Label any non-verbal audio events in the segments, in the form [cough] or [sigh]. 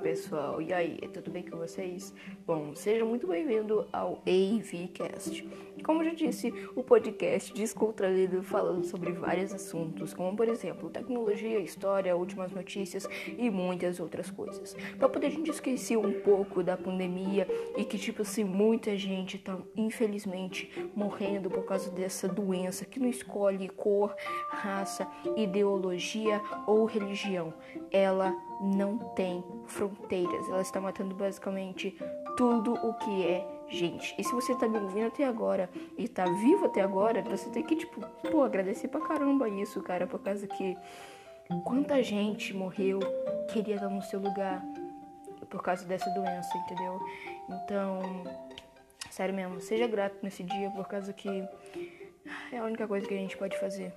Pessoal, e aí, tudo bem com vocês? Bom, seja muito bem-vindo ao AVCast. Como já disse, o podcast descontraído falando sobre vários assuntos, como por exemplo, tecnologia, história, últimas notícias e muitas outras coisas. Para poder a gente esquecer um pouco da pandemia e que, tipo assim, muita gente tá infelizmente morrendo por causa dessa doença que não escolhe cor, raça, ideologia ou religião. Ela não tem fronteiras. Ela está matando basicamente tudo o que é gente. E se você tá me ouvindo até agora e tá vivo até agora, você tem que, tipo, pô, agradecer pra caramba isso, cara, por causa que quanta gente morreu, queria estar no seu lugar por causa dessa doença, entendeu? Então, sério mesmo, seja grato nesse dia por causa que é a única coisa que a gente pode fazer,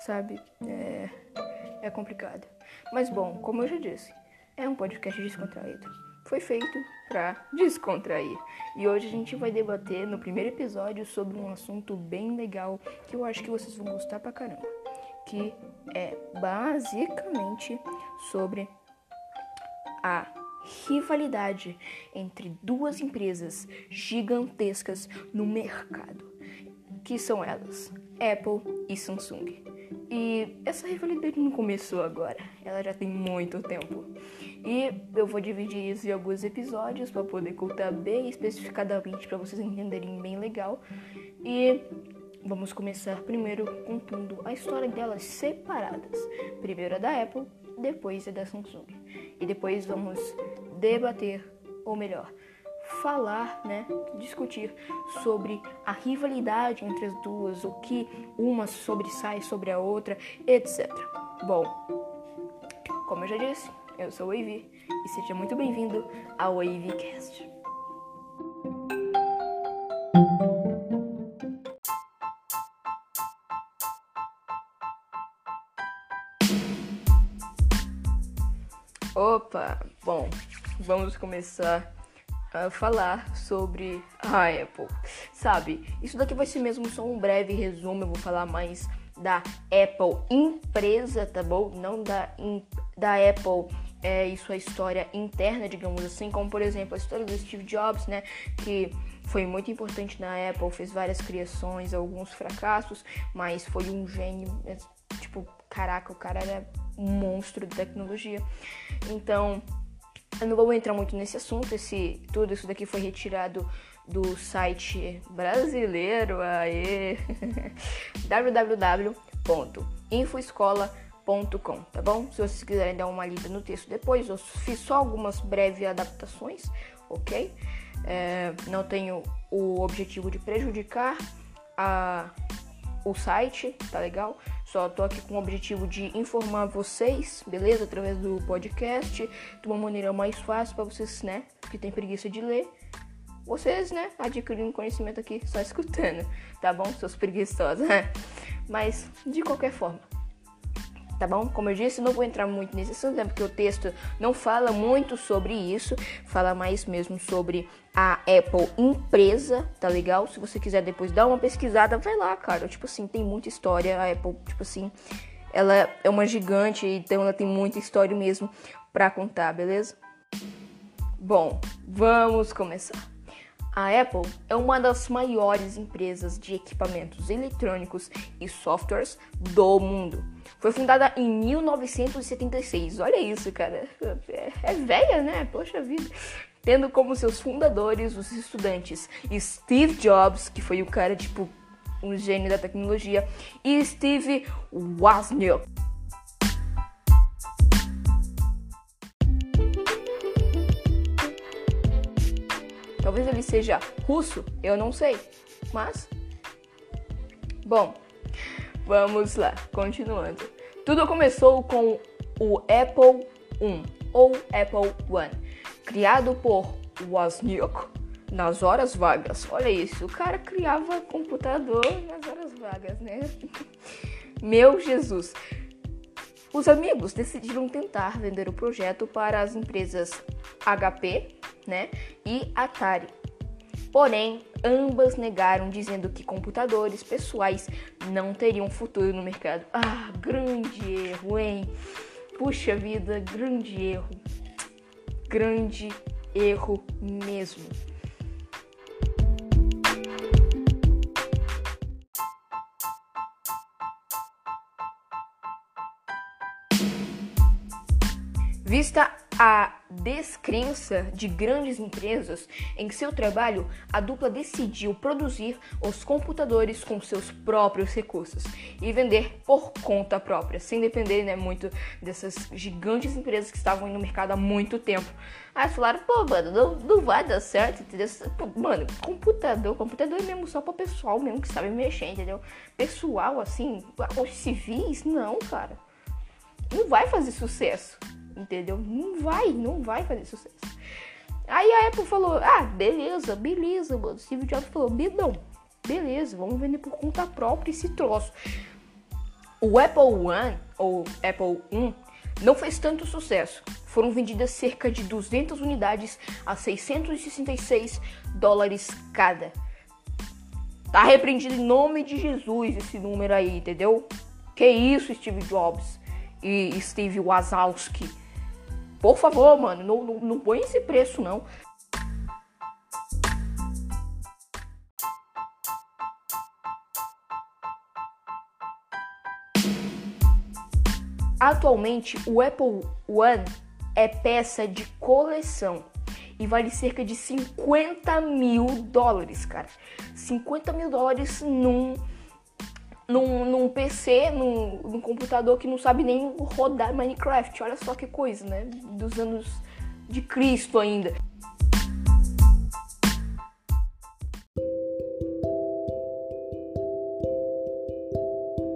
sabe? É, é complicado. Mas bom, como eu já disse, é um podcast descontraído. Foi feito para descontrair. E hoje a gente vai debater no primeiro episódio sobre um assunto bem legal que eu acho que vocês vão gostar pra caramba, que é basicamente sobre a rivalidade entre duas empresas gigantescas no mercado, que são elas, Apple e Samsung. E essa rivalidade não começou agora, ela já tem muito tempo. E eu vou dividir isso em alguns episódios para poder contar bem especificadamente para vocês entenderem bem legal. E vamos começar primeiro contando a história delas separadas. Primeiro a da Apple, depois a da Samsung. E depois vamos debater, ou melhor, falar, né, discutir sobre a rivalidade entre as duas, o que uma sobressai sobre a outra, etc. Bom, como eu já disse, eu sou o Wavy e seja muito bem-vindo ao Wavycast. Opa, bom, vamos começar a falar sobre a Apple. Sabe, isso daqui vai ser mesmo só um breve resumo, eu vou falar mais da Apple empresa, tá bom? Não da, da Apple é, e sua história interna, digamos assim, como por exemplo a história do Steve Jobs, né? Que foi muito importante na Apple, fez várias criações, alguns fracassos, mas foi um gênio. É, tipo, caraca, o cara era um monstro de tecnologia. Então, eu não vou entrar muito nesse assunto, esse, tudo isso daqui foi retirado do site brasileiro, aê, [laughs] www.infoescola.com, tá bom? Se vocês quiserem dar uma lida no texto depois, eu fiz só algumas breves adaptações, ok? É, não tenho o objetivo de prejudicar a, o site, tá legal? Só tô aqui com o objetivo de informar vocês, beleza? Através do podcast, de uma maneira mais fácil para vocês, né, que tem preguiça de ler. Vocês, né, adquirindo conhecimento aqui só escutando, tá bom? Seus preguiçosos. Mas, de qualquer forma, tá bom? Como eu disse, não vou entrar muito nesse assunto, né, porque o texto não fala muito sobre isso, fala mais mesmo sobre a Apple empresa, tá legal? Se você quiser depois dar uma pesquisada, vai lá, cara. Tipo assim, tem muita história, a Apple, tipo assim, ela é uma gigante, então ela tem muita história mesmo para contar, beleza? Bom, vamos começar. A Apple é uma das maiores empresas de equipamentos eletrônicos e softwares do mundo. Foi fundada em 1976. Olha isso, cara. É, é velha, né? Poxa vida. Tendo como seus fundadores os estudantes Steve Jobs, que foi o cara, tipo, um gênio da tecnologia, e Steve Wozniak. Talvez ele seja russo, eu não sei. Mas. Bom, vamos lá, continuando. Tudo começou com o Apple I ou Apple One, criado por Wozniak nas horas vagas. Olha isso, o cara criava computador nas horas vagas, né? [laughs] Meu Jesus. Os amigos decidiram tentar vender o projeto para as empresas HP né, e Atari. Porém, ambas negaram, dizendo que computadores pessoais não teriam futuro no mercado. Ah, grande erro, hein? Puxa vida, grande erro. grande erro mesmo. Vista a descrença de grandes empresas em seu trabalho, a dupla decidiu produzir os computadores com seus próprios recursos e vender por conta própria, sem depender né, muito dessas gigantes empresas que estavam no mercado há muito tempo. Aí falaram, pô, mano, não, não vai dar certo, entendeu? Mano, computador, computador é mesmo só para pessoal mesmo que sabe mexer, entendeu? Pessoal, assim, os civis, não, cara. Não vai fazer sucesso entendeu? Não vai, não vai fazer sucesso. Aí a Apple falou, ah, beleza, beleza, mano. Steve Jobs falou, não, beleza, vamos vender por conta própria esse troço. O Apple One, ou Apple 1, não fez tanto sucesso. Foram vendidas cerca de 200 unidades a 666 dólares cada. Tá repreendido em nome de Jesus esse número aí, entendeu? Que isso, Steve Jobs e Steve Wazowski. Por favor, mano, não, não, não põe esse preço, não. Atualmente, o Apple One é peça de coleção e vale cerca de 50 mil dólares, cara. 50 mil dólares num num, num PC, num, num, computador que não sabe nem rodar Minecraft. Olha só que coisa, né? Dos anos de Cristo ainda.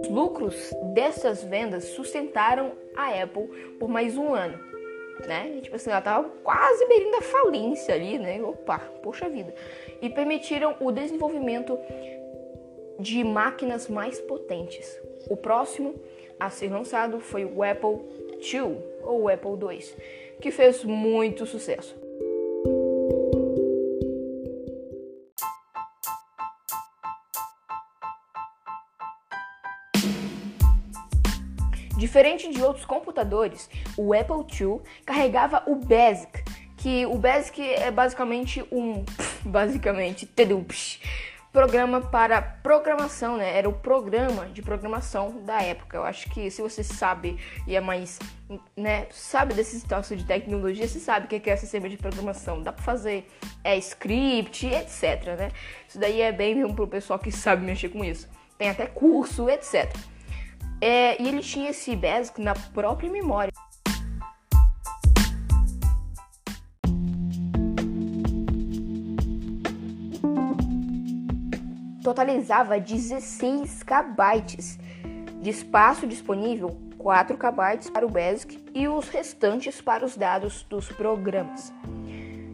Os lucros dessas vendas sustentaram a Apple por mais um ano. Né? Tipo assim, ela tava quase beirando da falência ali, né? Opa, poxa vida. E permitiram o desenvolvimento de máquinas mais potentes. O próximo a ser lançado foi o Apple II ou o Apple II, que fez muito sucesso. Diferente de outros computadores, o Apple II carregava o BASIC, que o BASIC é basicamente um [laughs] basicamente, programa para programação, né? Era o programa de programação da época. Eu acho que se você sabe e é mais, né, sabe desse situação de tecnologia, você sabe o que é sistema de programação. Dá para fazer é, script, etc, né? Isso daí é bem mesmo pro pessoal que sabe mexer com isso. Tem até curso, etc. É, e ele tinha esse basic na própria memória. Totalizava 16 KB de espaço disponível, 4 KB para o BASIC e os restantes para os dados dos programas.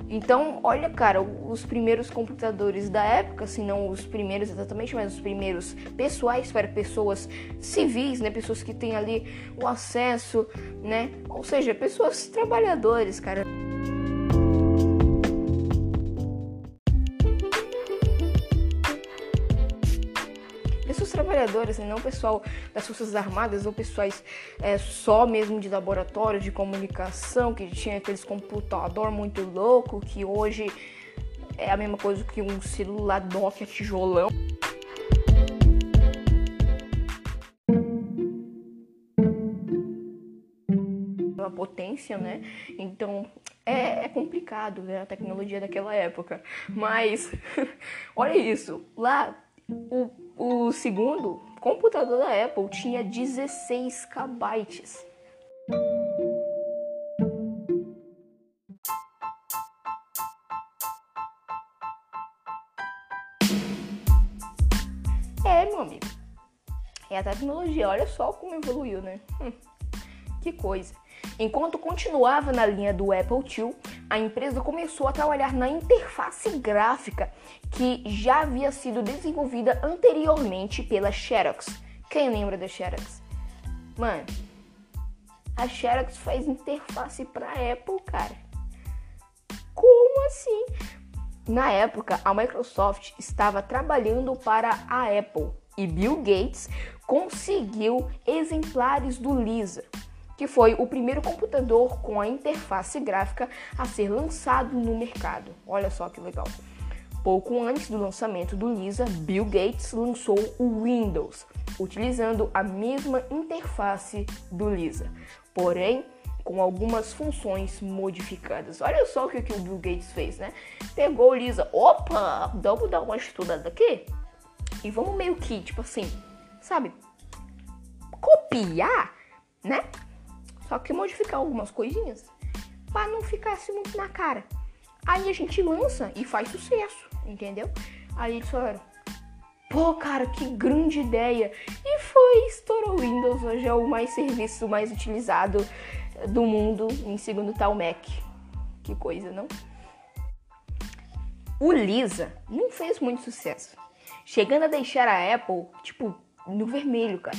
Então, olha, cara, os primeiros computadores da época, se não os primeiros exatamente, mas os primeiros pessoais para pessoas civis, né, pessoas que têm ali o acesso, né, ou seja, pessoas trabalhadoras, cara. Trabalhadores, né? não o pessoal das Forças Armadas ou pessoais é, só mesmo de laboratório de comunicação, que tinha aqueles computador muito louco, que hoje é a mesma coisa que um celular Nokia tijolão. Uma potência, né? Então é, é, complicado né? a tecnologia daquela época. Mas [laughs] olha isso, lá o o segundo computador da Apple tinha 16 KB. É, meu amigo. É a tecnologia. Olha só como evoluiu, né? Hum, que coisa. Enquanto continuava na linha do Apple II, a empresa começou a trabalhar na interface gráfica que já havia sido desenvolvida anteriormente pela Xerox. Quem lembra da Xerox? Mano, a Xerox faz interface para Apple, cara. Como assim? Na época, a Microsoft estava trabalhando para a Apple e Bill Gates conseguiu exemplares do Lisa que foi o primeiro computador com a interface gráfica a ser lançado no mercado. Olha só que legal. Pouco antes do lançamento do Lisa, Bill Gates lançou o Windows, utilizando a mesma interface do Lisa, porém com algumas funções modificadas. Olha só o que, o Bill Gates fez, né? Pegou o Lisa, opa, vamos dar uma estudada aqui e vamos meio que, tipo assim, sabe, copiar, né? Só que modificar algumas coisinhas para não ficar assim muito na cara. Aí a gente lança e faz sucesso, entendeu? Aí eles falaram, pô, cara, que grande ideia! E foi, estourou o Windows, hoje é o mais serviço mais utilizado do mundo, em segundo o Mac. Que coisa, não? O Lisa não fez muito sucesso, chegando a deixar a Apple, tipo, no vermelho, cara.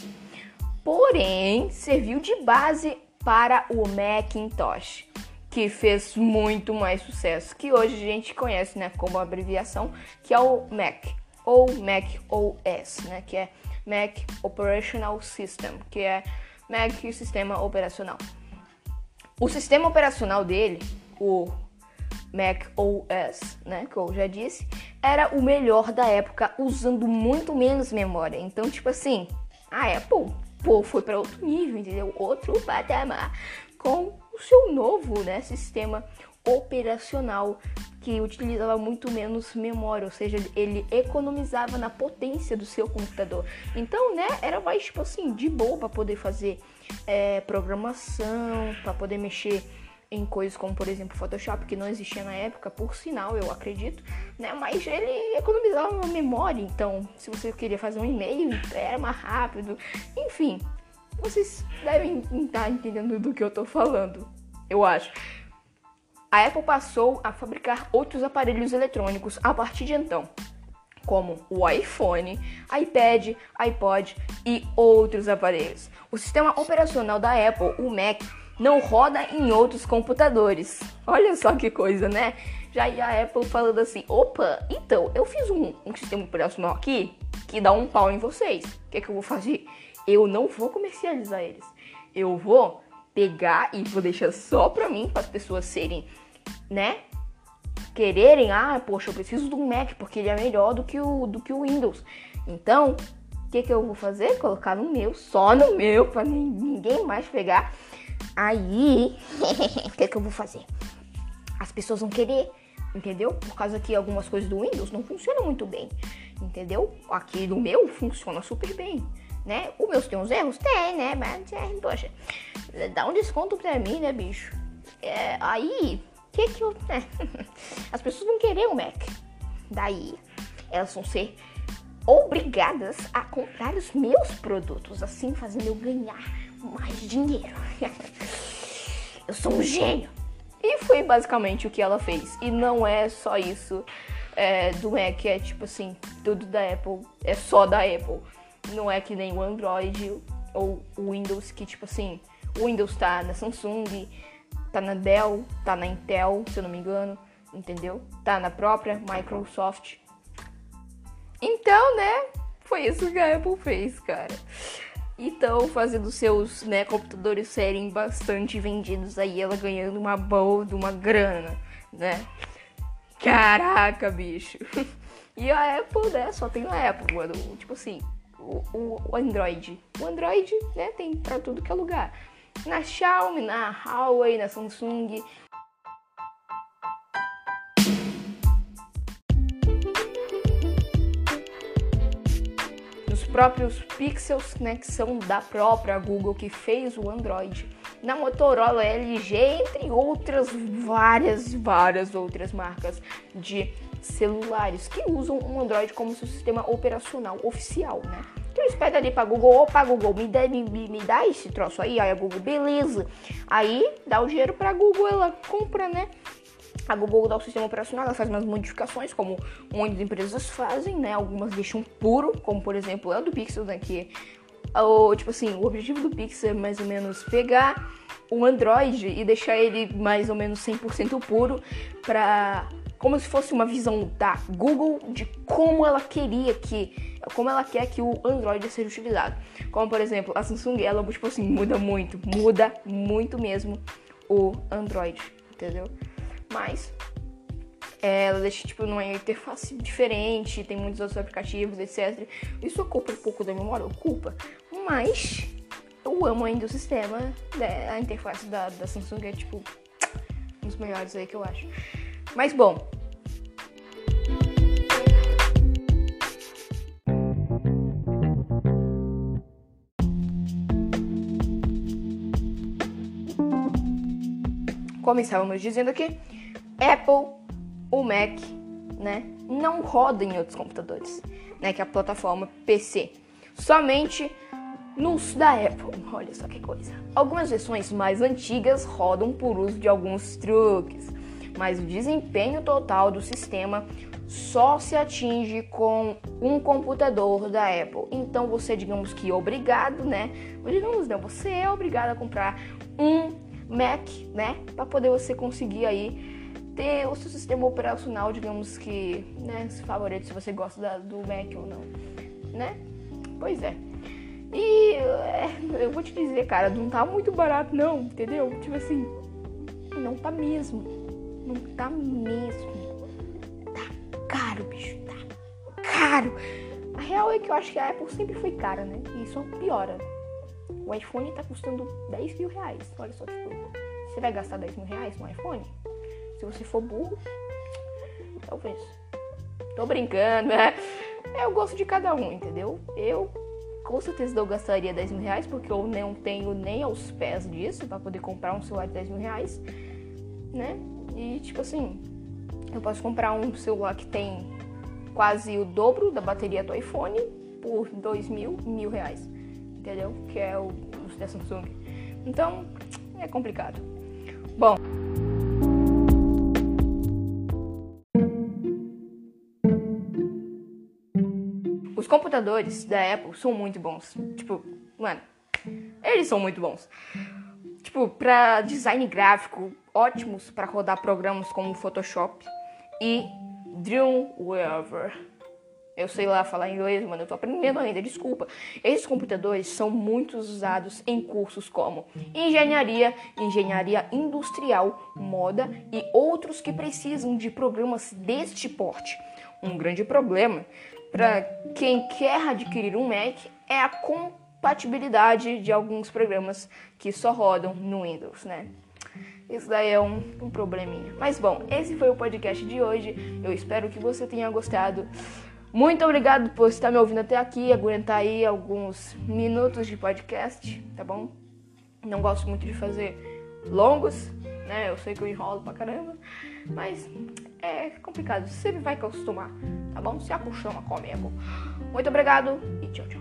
Porém, serviu de base para o Macintosh, que fez muito mais sucesso, que hoje a gente conhece, né, como abreviação, que é o Mac ou Mac OS, né, que é Mac Operational System, que é Mac sistema operacional. O sistema operacional dele, o Mac OS, né, que eu já disse, era o melhor da época, usando muito menos memória. Então, tipo assim, a Apple, pô, foi para outro nível, entendeu? Outro patamar com o seu novo, né, sistema operacional que utilizava muito menos memória, ou seja, ele economizava na potência do seu computador. Então, né, era mais tipo assim, de boa para poder fazer é, programação, para poder mexer em coisas como, por exemplo, Photoshop, que não existia na época, por sinal, eu acredito, né? Mas ele economizava memória, então, se você queria fazer um e-mail, era mais rápido. Enfim, vocês devem estar entendendo do que eu tô falando, eu acho. A Apple passou a fabricar outros aparelhos eletrônicos a partir de então, como o iPhone, iPad, iPod e outros aparelhos. O sistema operacional da Apple, o Mac, não roda em outros computadores. Olha só que coisa, né? Já a Apple falando assim: opa, então eu fiz um, um sistema operacional aqui que dá um pau em vocês. O que, é que eu vou fazer? Eu não vou comercializar eles. Eu vou pegar e vou deixar só pra mim, para as pessoas serem, né? Quererem, ah, poxa, eu preciso um Mac porque ele é melhor do que o, do que o Windows. Então, o que, que eu vou fazer? Colocar no meu, só no meu, para ninguém mais pegar. Aí, [laughs] o que, que eu vou fazer? As pessoas vão querer, entendeu? Por causa que algumas coisas do Windows não funcionam muito bem, entendeu? Aqui do meu funciona super bem né? O meus tem uns erros? Tem, né? Mas, é, poxa, dá um desconto pra mim, né, bicho? É, aí, o que que eu... Né? [laughs] As pessoas vão querer o Mac. Daí, elas vão ser obrigadas a comprar os meus produtos, assim fazendo eu ganhar mais dinheiro. [laughs] eu sou um gênio. E foi basicamente o que ela fez. E não é só isso é, do Mac, é tipo assim, tudo da Apple, é só da Apple. Não é que nem o Android ou o Windows, que tipo assim, o Windows tá na Samsung, tá na Dell, tá na Intel, se eu não me engano, entendeu? Tá na própria Microsoft. Então, né, foi isso que a Apple fez, cara. Então, fazendo seus né, computadores serem bastante vendidos aí, ela ganhando uma boa de uma grana, né? Caraca, bicho. [laughs] E a Apple, né, só tem a Apple, mano. Tipo assim, o, o, Android. O Android, né, tem para tudo que é lugar. Na Xiaomi, na Huawei, na Samsung. Próprios Pixels, né, que são da própria Google que fez o Android. Na Motorola, LG, entre outras várias, várias outras marcas de celulares que usam o Android como seu sistema operacional oficial, né? Então eles pedem ali pra Google, opa Google, me dá, me, me dá esse troço aí, aí a Google, beleza. Aí dá o dinheiro pra Google, ela compra, né? A Google dá o sistema operacional, ela faz umas modificações, como muitas empresas fazem, né? Algumas deixam puro, como por exemplo é o do Pixel, né? Que, o, tipo assim, o objetivo do Pixel é mais ou menos pegar o Android e deixar ele mais ou menos 100% puro para como se fosse uma visão da Google de como ela queria que, como ela quer que o Android seja utilizado. Como por exemplo, a Samsung, ela tipo assim, muda muito, muda muito mesmo o Android, entendeu? Mas é, ela deixa tipo numa interface diferente, tem muitos outros aplicativos, etc. Isso ocupa um pouco da memória, ocupa, mas eu amo ainda o sistema, né? a interface da, da Samsung é tipo um dos melhores aí que eu acho. Mas bom. Como estávamos dizendo aqui, Apple, o Mac, né, não roda em outros computadores, né, que é a plataforma PC. Somente nos da Apple. Olha só que coisa. Algumas versões mais antigas rodam por uso de alguns truques mas o desempenho total do sistema só se atinge com um computador da Apple. Então você, digamos que obrigado, né? Digamos não, você é obrigado a comprar um Mac, né? Para poder você conseguir aí ter o seu sistema operacional, digamos que, né, favorito se você gosta da, do Mac ou não, né? Pois é. E é, eu vou te dizer, cara, não tá muito barato não, entendeu? Tipo assim, não tá mesmo. Não tá mesmo. Tá caro, bicho. Tá caro. A real é que eu acho que a Apple sempre foi cara, né? E só piora. O iPhone tá custando 10 mil reais. Olha só, tipo, você vai gastar 10 mil reais no iPhone? Se você for burro, talvez. Tô brincando, né? É o gosto de cada um, entendeu? Eu com certeza eu gastaria 10 mil reais, porque eu não tenho nem aos pés disso para poder comprar um celular de 10 mil reais, né? E tipo assim, eu posso comprar um celular que tem quase o dobro da bateria do iPhone por dois mil, mil reais. Entendeu? Que é o, o da Samsung. Então, é complicado. Bom. Os computadores da Apple são muito bons. Tipo, mano, eles são muito bons. Tipo, pra design gráfico, ótimos para rodar programas como Photoshop e Dreamweaver. Eu sei lá falar inglês, mano, eu tô aprendendo ainda, desculpa. Esses computadores são muito usados em cursos como engenharia, engenharia industrial, moda e outros que precisam de programas deste porte. Um grande problema para quem quer adquirir um Mac é a compatibilidade de alguns programas que só rodam no Windows, né? Isso daí é um, um probleminha. Mas bom, esse foi o podcast de hoje. Eu espero que você tenha gostado. Muito obrigado por estar me ouvindo até aqui, aguentar aí alguns minutos de podcast, tá bom? Não gosto muito de fazer longos, né? Eu sei que eu enrolo pra caramba, mas é complicado. Você vai acostumar, tá bom? Se acostuma comigo. Muito obrigado e tchau, tchau.